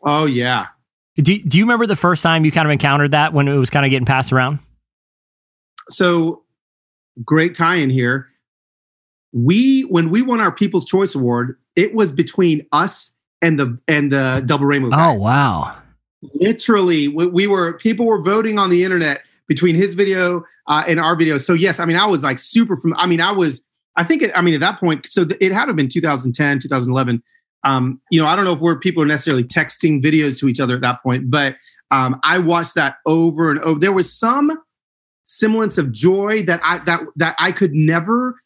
Oh yeah. Do, do you remember the first time you kind of encountered that when it was kind of getting passed around? So great tie in here. We when we won our People's Choice Award, it was between us and the and the Double Rainbow. guy. Oh, wow. Literally we, we were people were voting on the internet between his video uh, and our video. So yes i mean i was like super from i mean i was i think it, i mean at that point so th- it had to have been 2010 2011 um, you know i don't know if we're people are necessarily texting videos to each other at that point but um, i watched that over and over. There was some semblance of joy that i that that i could never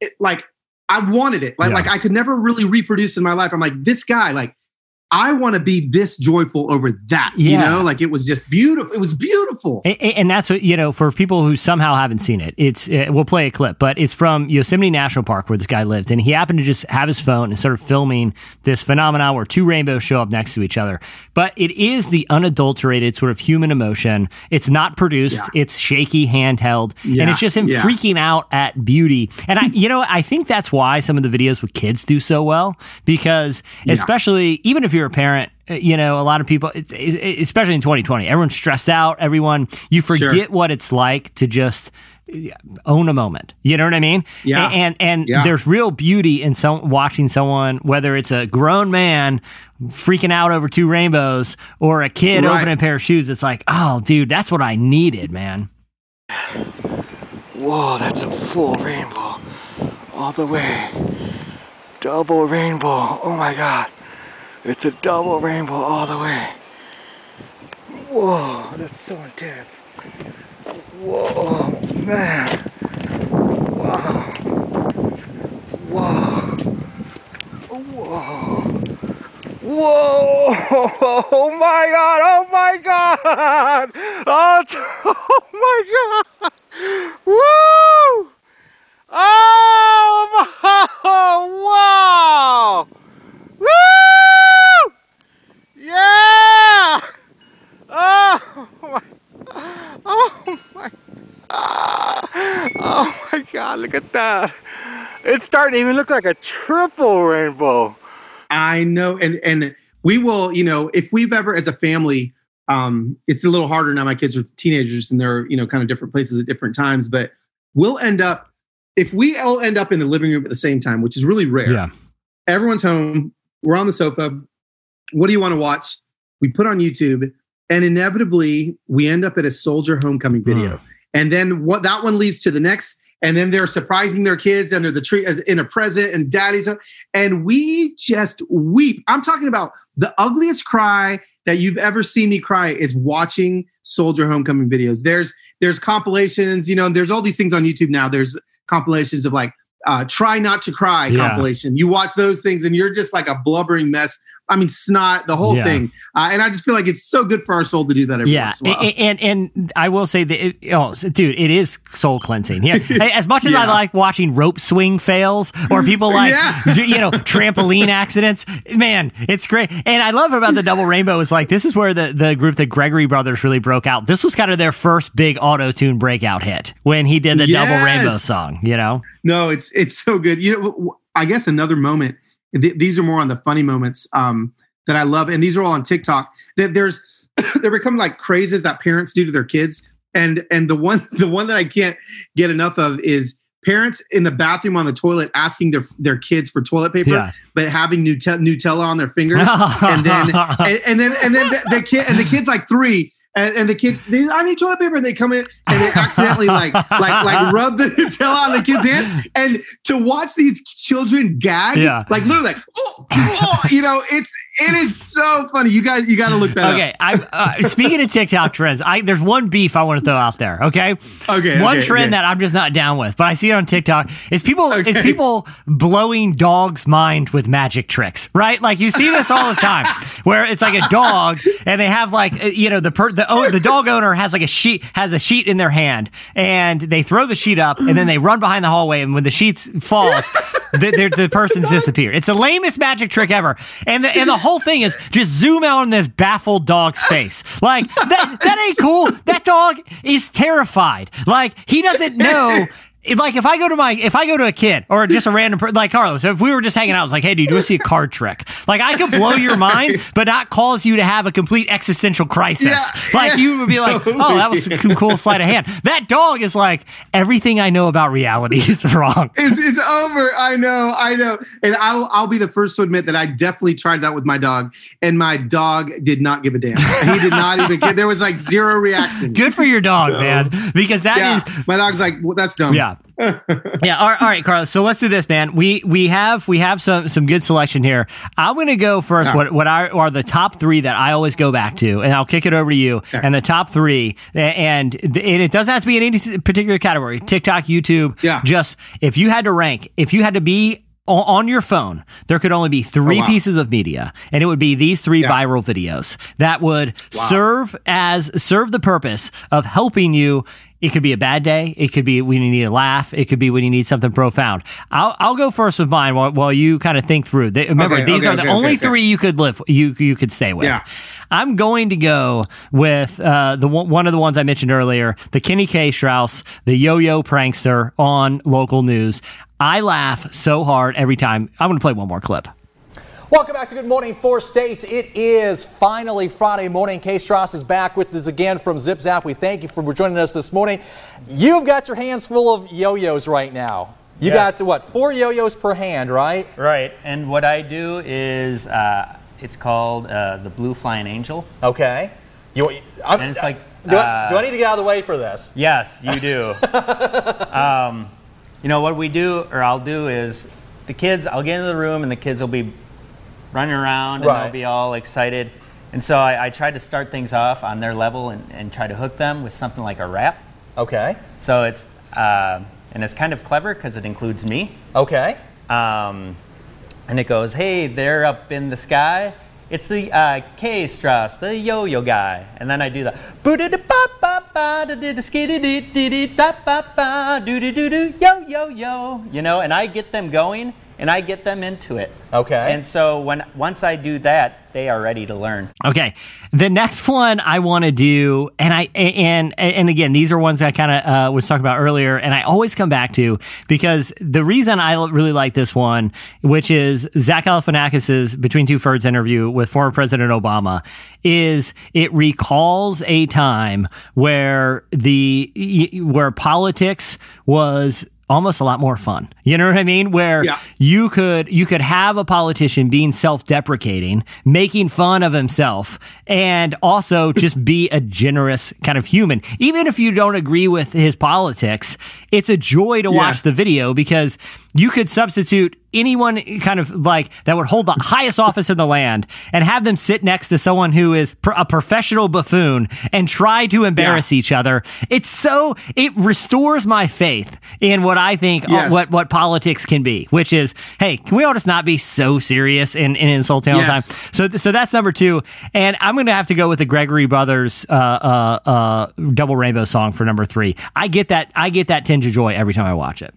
it, like i wanted it. Like Yeah. like i could never really reproduce in my life. I'm like this guy like I want to be this joyful over that. You know, like it was just beautiful. It was beautiful. A- a- And that's what, you know, for people who somehow haven't seen it, it's, uh, we'll play a clip, but it's from Yosemite National Park where this guy lived. And he happened to just have his phone and started filming this phenomenon where two rainbows show up next to each other. But it is the unadulterated sort of human emotion. It's not produced, it's shaky, handheld, and it's just him Yeah. freaking out at beauty. And I, you know, I think that's why some of the videos with kids do so well because, Yeah. especially even if you're a parent, uh, you know, a lot of people, it's- it's- especially in 2020, everyone's stressed out. Everyone, you Sure. forget what it's like to just uh, own a moment. You know what I mean? Yeah. And and Yeah. there's real beauty in some watching someone, whether it's a grown man freaking out over two rainbows or a kid Right. opening a pair of shoes. It's like, oh, dude, that's what I needed, man. Whoa, that's a full rainbow. All the way. Double rainbow. Oh my god. It's a double rainbow all the way. Whoa, that's so intense. Whoa, man. Wow. Whoa. Whoa. Whoa! Oh my god! Oh my god! Oh, oh my god! Woo! Oh my! Wow! Woo! Yeah! Oh my! Oh my! Oh my god! Look at that! It's starting to even look like a triple rainbow. I know, and and we will. You know, if we've ever, as a family, um, it's a little harder now. My kids are teenagers, and they're you know kind of different places at different times. But we'll end up if we all end up in the living room at the same time, which is really rare. Yeah. Everyone's home. We're on the sofa. What do you want to watch? We put on YouTube, and inevitably we end up at a soldier homecoming video. And then what that one leads to the next, and then they're surprising their kids under the tree as in a present, and daddy's and we just weep. I'm talking about the ugliest cry that you've ever seen me cry is watching soldier homecoming videos. There's there's compilations, you know, there's all these things on YouTube now. There's compilations of like uh, try not to cry Yeah. compilation. You watch those things and you're just like a blubbering mess. I mean, snot, the whole Yeah. thing. Uh, and I just feel like it's so good for our soul to do that every Yeah, once in a while. and, and and I will say that, it, oh, dude, it is soul cleansing. Yeah, as much as I like watching rope swing fails or people like Yeah. you know trampoline accidents, man, it's great. And I love about the double rainbow is like this is where the the group the Gregory brothers really broke out. This was kind of their first big auto tune breakout hit when he did the double rainbow song. You know, No, it's it's so good. You know, I guess another moment. Th- these are more on the funny moments um, that I love, and these are all on TikTok. That there's they're becoming like crazes that parents do to their kids, and and the one the one that I can't get enough of is parents in the bathroom on the toilet asking their their kids for toilet paper, Yeah. but having Nute- Nutella on their fingers, and then and, and then and then the, the kid and the kid's like three. And, and the kid, they, I need toilet paper. And they come in and they accidentally like like like rub the Nutella on the kid's hand. And to watch these children gag, Yeah. like literally like, oh, oh, you know, it's it is so funny. You guys, you got to look that Okay, up. I uh, speaking of TikTok trends, I there's one beef I want to throw out there. Okay, Okay, one okay, trend okay. that I'm just not down with, but I see it on TikTok. It's people, it's Okay. people blowing dogs' mind with magic tricks, right? Like you see this all the time, where it's like a dog and they have like you know the per, the own, the dog owner has like a sheet has a sheet in their hand and they throw the sheet up and then they run behind the hallway and when the sheet falls. The, the, the person's disappeared. It's the lamest magic trick ever, and the, and the whole thing is just zoom out on this baffled dog's face. Like that that ain't cool. That dog is terrified. Like he doesn't know. If- Like if I go to my if I go to a kid or just a random like Carlos, if we were just hanging out, I was like, "Hey, dude, you want to see a card trick?" Like I could blow your mind, but not cause you to have a complete existential crisis. Yeah, like yeah, you would be like, "Oh, that was a cool- sleight of hand." That dog is like everything I know about reality is wrong. It's, it's over. I know, I know. And I'll I'll be the first to admit that I definitely tried that with my dog, and my dog did not give a damn. He did not even get. There was like zero reaction. Good for your dog, So- man, because that is yeah, my dog's like, well, that's dumb. Yeah. yeah. All right, all right, Carlos. So let's do this, man. We we have we have some some good selection here. I'm going to go first. Yeah. What what are, are the top three that I always go back to, and I'll kick it over to you. And the top three, and, and it doesn't have to be in any particular category. TikTok, YouTube. Yeah. Just if you had to rank, if you had to be on your phone, there could only be three Oh, wow. pieces of media, and it would be these three Yeah. viral videos that would serve as serve the purpose of helping you. It could be a bad day. It could be when you need a laugh. It could be when you need something profound. I'll, I'll go first with mine while, while you kind of think through. They, remember, Okay, these okay, are the okay, only three you could live. You you could stay with. Yeah. I'm going to go with uh, the one one of the ones I mentioned earlier, the Kenny K. Strauss, the yo-yo prankster on local news. I laugh so hard every time. I'm going to play one more clip. Welcome back to Good Morning Four States. It is finally Friday morning. Kay Strauss is back with us again from Zip Zap. We thank you for joining us this morning. You've got your hands full of yo-yos right now. You Yes. got what? Four yo-yos per hand, right? Right, and what I do is uh, it's called uh, the Blue Flying Angel. Okay. You, I'm, And it's like, do, I, uh, do I need to get out of the way for this? Yes, you do. um, you know what we do, or I'll do is the kids. I'll get into the room, and the kids will be running around, and Right. they'll be all excited. And so I, I try to start things off on their level and, and try to hook them with something like a rap. Okay. So it's uh, and it's kind of clever because it includes me. Okay. Um, and it goes, hey, they're up in the sky. It's the uh, K Strauss, the yo-yo guy. And then I do the boo-da-da-ba-ba-ba-da-da-da-skiddy-dee-da-ba-ba, doo-doo-doo-doo, yo-yo-yo. You know, and I get them going and I get them into it. Okay. And so when once I do that, they are ready to learn. Okay, the next one I want to do, and I and and again, these are ones I kind of uh, was talking about earlier, and I always come back to because the reason I really like this one, which is Zach Galifianakis's Between Two Ferns interview with former President Obama, is it recalls a time where the where politics was almost a lot more fun. You know what I mean? Where Yeah. you could you could have a politician being self-deprecating, making fun of himself, and also just be a generous kind of human. Even if you don't agree with his politics, it's a joy to watch the video because you could substitute anyone kind of like that would hold the highest office in the land and have them sit next to someone who is pr- a professional buffoon and try to embarrass each other. It's so it restores my faith in what I think uh, what what politics can be, which is, hey, can we all just not be so serious and, and insulting all the time? So so that's number two, and I'm going to have to go with the Gregory Brothers uh, uh, uh, Double Rainbow song for number three. I get that I get that tinge of joy every time I watch it.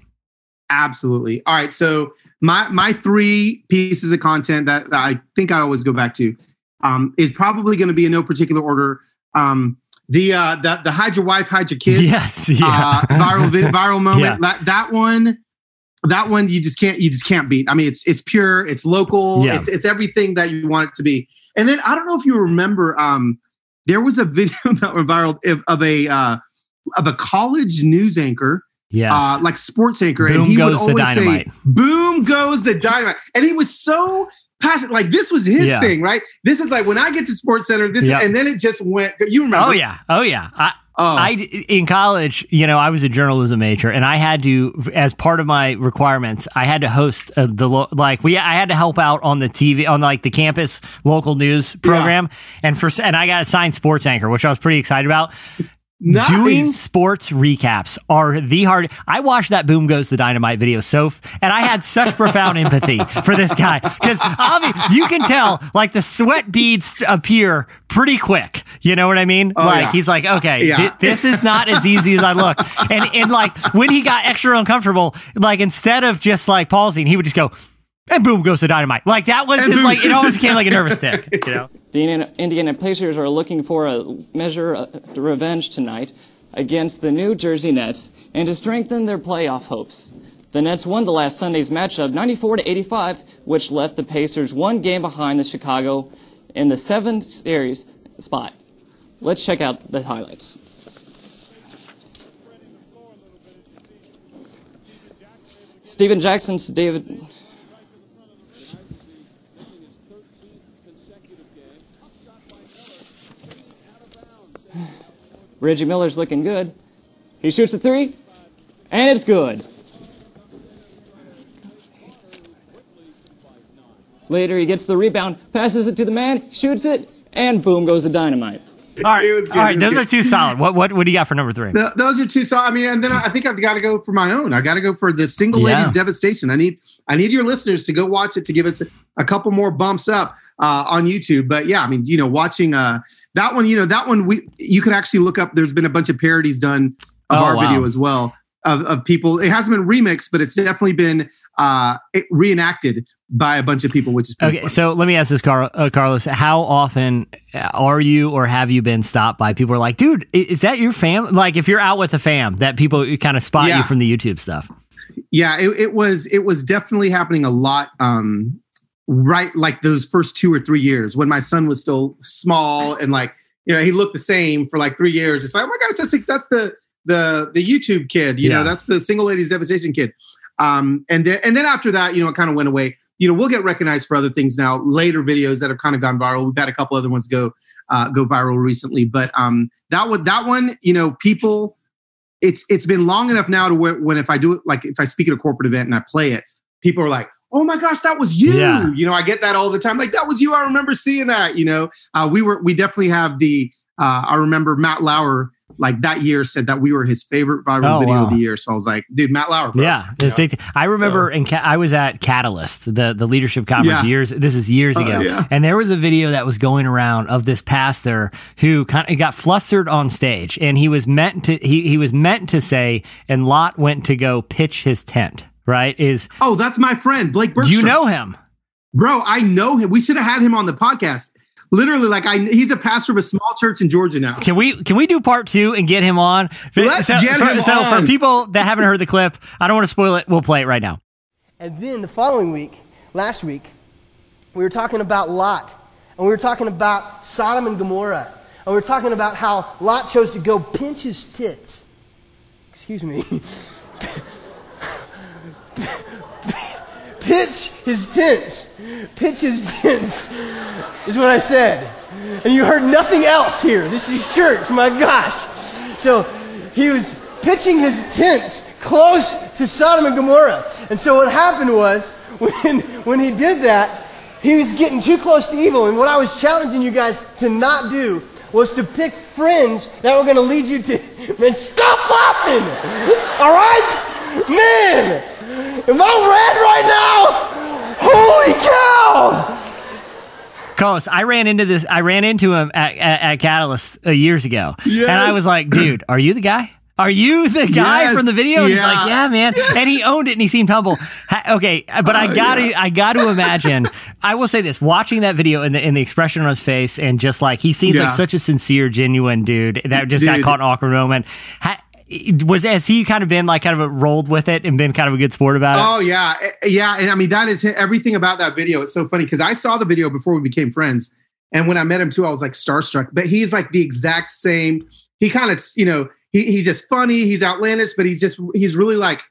Absolutely. All right. So my my three pieces of content that, that I think I always go back to um, is probably going to be in no particular order. Um, the uh, the the hide your wife, hide your kids. Yes, yeah. Uh, viral vi- viral moment. Yeah. That that one. That one you just can't you just can't beat. I mean, it's it's pure, it's local, Yeah. it's it's everything that you want it to be. And then I don't know if you remember, um, there was a video that went viral of, of a uh, of a college news anchor Yes. uh, like sports anchor, Boom and he would goes the always say, "Boom goes the dynamite," and he was so passionate. Like this was his Yeah. thing, right? This is like when I get to SportsCenter. This Yeah. and then it just went. You remember? Oh yeah, oh yeah. I, Oh. I in college, you know, I was a journalism major, and I had to, as part of my requirements, I had to host uh, the lo- like we, I had to help out on the TV on like the campus local news program, and for and I got assigned sports anchor, which I was pretty excited about. Nice. Doing sports recaps are the hard. I watched that "Boom Goes the Dynamite" video so, and I had such profound empathy for this guy because obviously you can tell like the sweat beads appear pretty quick. You know what I mean? Oh, like yeah. he's like, okay, Yeah. thi- this is not as easy as I look. And and like when he got extra uncomfortable, like instead of just like pausing, he would just go. And boom goes the dynamite. Like that was his like it almost became like a nervous tic. You know. The Indiana, Indiana Pacers are looking for a measure uh, of revenge tonight against the New Jersey Nets and to strengthen their playoff hopes. The Nets won the last Sunday's matchup 94 to 85, which left the Pacers one game behind the Chicago in the seventh series spot. Let's check out the highlights. Stephen Jackson's David. Reggie Miller's looking good. He shoots a three, and it's good. Later, he gets the rebound, passes it to the man, shoots it, and boom goes the dynamite. All right, It was good, all right. Those good. are two solid. What what what do you got for number three? Th- those are two. solid. I mean, and then I think I've got to go for my own. I got to go for the single Yeah. ladies devastation. I need I need your listeners to go watch it to give us a, a couple more bumps up uh, on YouTube. But yeah, I mean, you know, watching uh, that one, you know, that one we you could actually look up. There's been a bunch of parodies done of Oh, our wow. video as well. Of, of people, it hasn't been remixed, but it's definitely been uh, reenacted by a bunch of people, which is pretty Okay, fun. so let me ask this, Car- uh, Carlos. How often are you or have you been stopped by people who are like, dude, is that your fam? Like, if you're out with a fam, that people kind of spot Yeah. you from the YouTube stuff. yeah it, it was it was definitely happening a lot um right like those first two or three years when my son was still small and like you know he looked the same for like three years it's like oh my god that's that's the the the youtube kid you Yeah. know that's the single ladies devastation kid um and then and then after that you know it kind of went away you know we'll get recognized for other things now later videos that have kind of gone viral we've had a couple other ones go uh go viral recently but um that one that one you know people it's it's been long enough now to where when if I do it like if I speak at a corporate event and I play it, people are like, "Oh my gosh, that was you!" Yeah. You know, I get that all the time. Like that was you. I remember seeing that. You know, uh, we were we definitely have the. Uh, I remember Matt Lauer like that year said that we were his favorite viral Oh, video wow. of the year. So I was like, dude, Matt Lauer. bro. Yeah, You know? big. I remember, in Ca- I was at Catalyst, the the leadership conference Yeah. years. This is years Oh, ago, yeah. and there was a video that was going around of this pastor who kind of got flustered on stage, and he was meant to he he was meant to say, and Lot went to go pitch his tent. Right? Is Oh, that's my friend Blake do Bergstrom. you know him? bro? I know him. We should have had him on the podcast. Literally, like I, he's a pastor of a small church in Georgia now. Can we can we do part two and get him on? Let's so, get for, him so on. for people that haven't heard the clip, I don't want to spoil it. We'll play it right now. And then the following week, last week, we were talking about Lot. And we were talking about Sodom and Gomorrah. And we were talking about how Lot chose to go pinch his tits. Excuse me. Pitch his tents. Pitch his tents is what I said. And you heard nothing else here. This is church, my gosh. So he was pitching his tents close to Sodom and Gomorrah. And so what happened was, when, when he did that, he was getting too close to evil. And what I was challenging you guys to not do was to pick friends that were going to lead you to. Man, stop laughing! All right? Man! Am I red right now? Holy cow! Carlos, I ran into this. I ran into him at, at, at Catalyst uh, years ago, and I was like, "Dude, are you the guy? Are you the guy Yes. from the video?" And he's like, "Yeah, man." And he owned it, and he seemed humble. Ha- okay, but I Oh, gotta, yeah. I got to imagine. I will say this: watching that video and the, and the expression on his face, and just like he seems Yeah. like such a sincere, genuine dude that just got caught in an awkward moment. Ha- was has he kind of been like kind of rolled with it and been kind of a good sport about it? Oh yeah, Eh, yeah, and I mean that is everything about that video. It's so funny because I saw the video before we became friends, and when I met him too, I was like starstruck. But he's like the exact same. He kind of, you know, he, he's just funny. He's outlandish, but he's just he's really like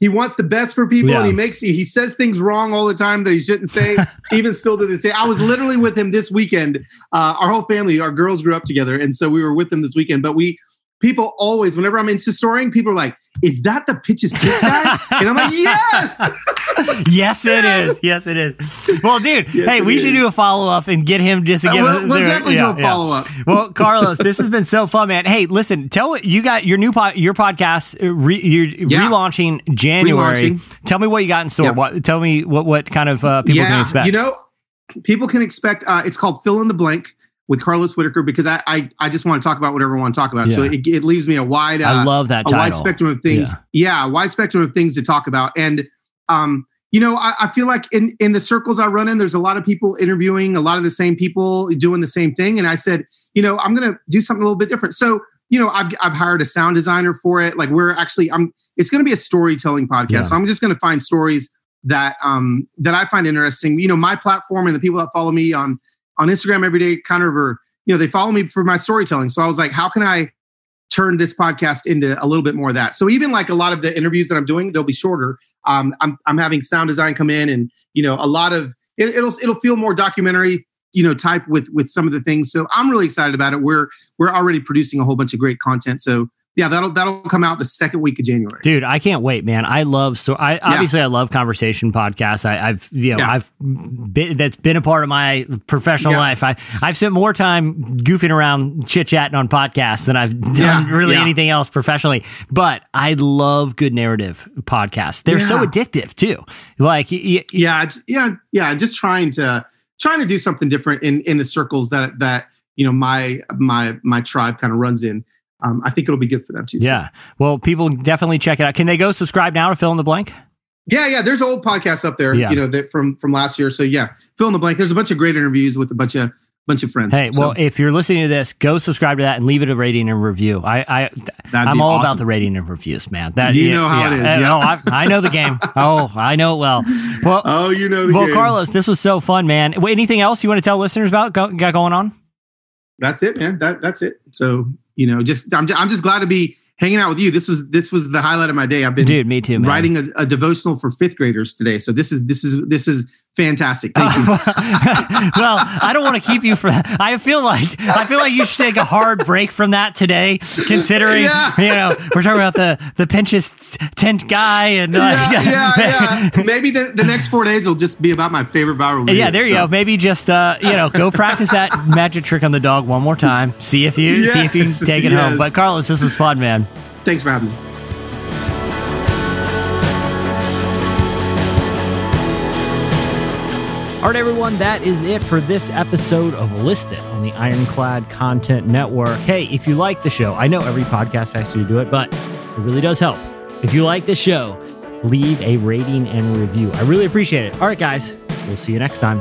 he wants the best for people, Yeah. and he makes he says things wrong all the time that he shouldn't say. even still to this day, I was literally with him this weekend. Uh, our whole family, our girls grew up together, and so we were with him this weekend. But we people always, whenever I'm Insta storying, people are like, "Is that the pitches kids guy?" and I'm like, "Yes." yes, it is. Yes, it is. Well, dude, Yes, hey, we should do a follow up and get him just to Uh, we'll- we'll definitely do a follow-up. Well, Carlos, this has been so fun, man. Hey, listen, tell what you got your new po- your podcast. uh, Re, you're Yeah. relaunching January. Relaunching. Tell me what you got in store. Yeah. What, tell me what what kind of uh, people can expect. You know, people can expect. Uh, it's called fill in the blank with Carlos Whittaker because I I, I just want to talk about whatever I want to talk about. So it, it leaves me a wide. Uh, I love that a wide spectrum of things. Yeah. a wide spectrum of things to talk about. And um, you know, I, I feel like in in the circles I run in, there's a lot of people interviewing a lot of the same people doing the same thing. And I said, you know, I'm gonna do something a little bit different. So you know, I've I've hired a sound designer for it. Like we're actually, I'm. It's going to be a storytelling podcast. Yeah. So I'm just going to find stories that um that I find interesting. You know, my platform and the people that follow me on on Instagram every day kind of are, you know, they follow me for my storytelling. So I was like, how can I turn this podcast into a little bit more of that? So even like a lot of the interviews that I'm doing, they'll be shorter. Um, I'm I'm having sound design come in, and you know, a lot of it, it'll it'll feel more documentary, you know, type with with some of the things. So I'm really excited about it. We're we're already producing a whole bunch of great content. So yeah, that'll that'll come out the second week of January. Dude, I can't wait, man. I love so I obviously I love conversation podcasts. I, I've you know Yeah. I've been that's been a part of my professional Yeah. life. I I've spent more time goofing around chit chatting on podcasts than I've done Yeah, really yeah. anything else professionally. But I love good narrative podcasts. They're so addictive too. Like y- yeah yeah yeah just trying to trying to do something different in in the circles that that you know my my my tribe kind of runs in um i think it'll be good for them too So- yeah. Well, people definitely check it out. Can they go subscribe now to fill in the blank? yeah yeah there's old podcasts up there Yeah. you know that from from last year so yeah fill in the blank there's a bunch of great interviews with a bunch of bunch of friends Hey, So well, if you're listening to this, go subscribe to that and leave it a rating and review. I, I, I'm all about the rating and reviews, man. That You know how it is, yeah. Oh, I, I know the game. Oh, I know it well. Well, oh you know the well, game. Carlos, this was so fun, man. Wait, anything else you want to tell listeners about? Go, got going on? that's it man that that's it so you know just i'm, I'm just glad to be hanging out with you. This was this was the highlight of my day. I've been Dude, me too, man. writing a, a devotional for fifth graders today. So this is this is this is fantastic thank you well, I don't want to keep you for. I feel like I feel like you should take a hard break from that today, considering Yeah. you know we're talking about the the Pinterest tent guy and uh, yeah, yeah, yeah. Maybe the, the next four days will just be about my favorite viral videos. Yeah, there you go. Maybe just uh, you know, go practice that magic trick on the dog one more time. See if you see if you can take it home. But Carlos, this is fun, man. Thanks for having me. All right, everyone, that is it for this episode of List It on the Ironclad Content Network. Hey, if you like the show, I know every podcast asks you to do it, but it really does help. If you like the show, leave a rating and review. I really appreciate it. All right, guys, we'll see you next time.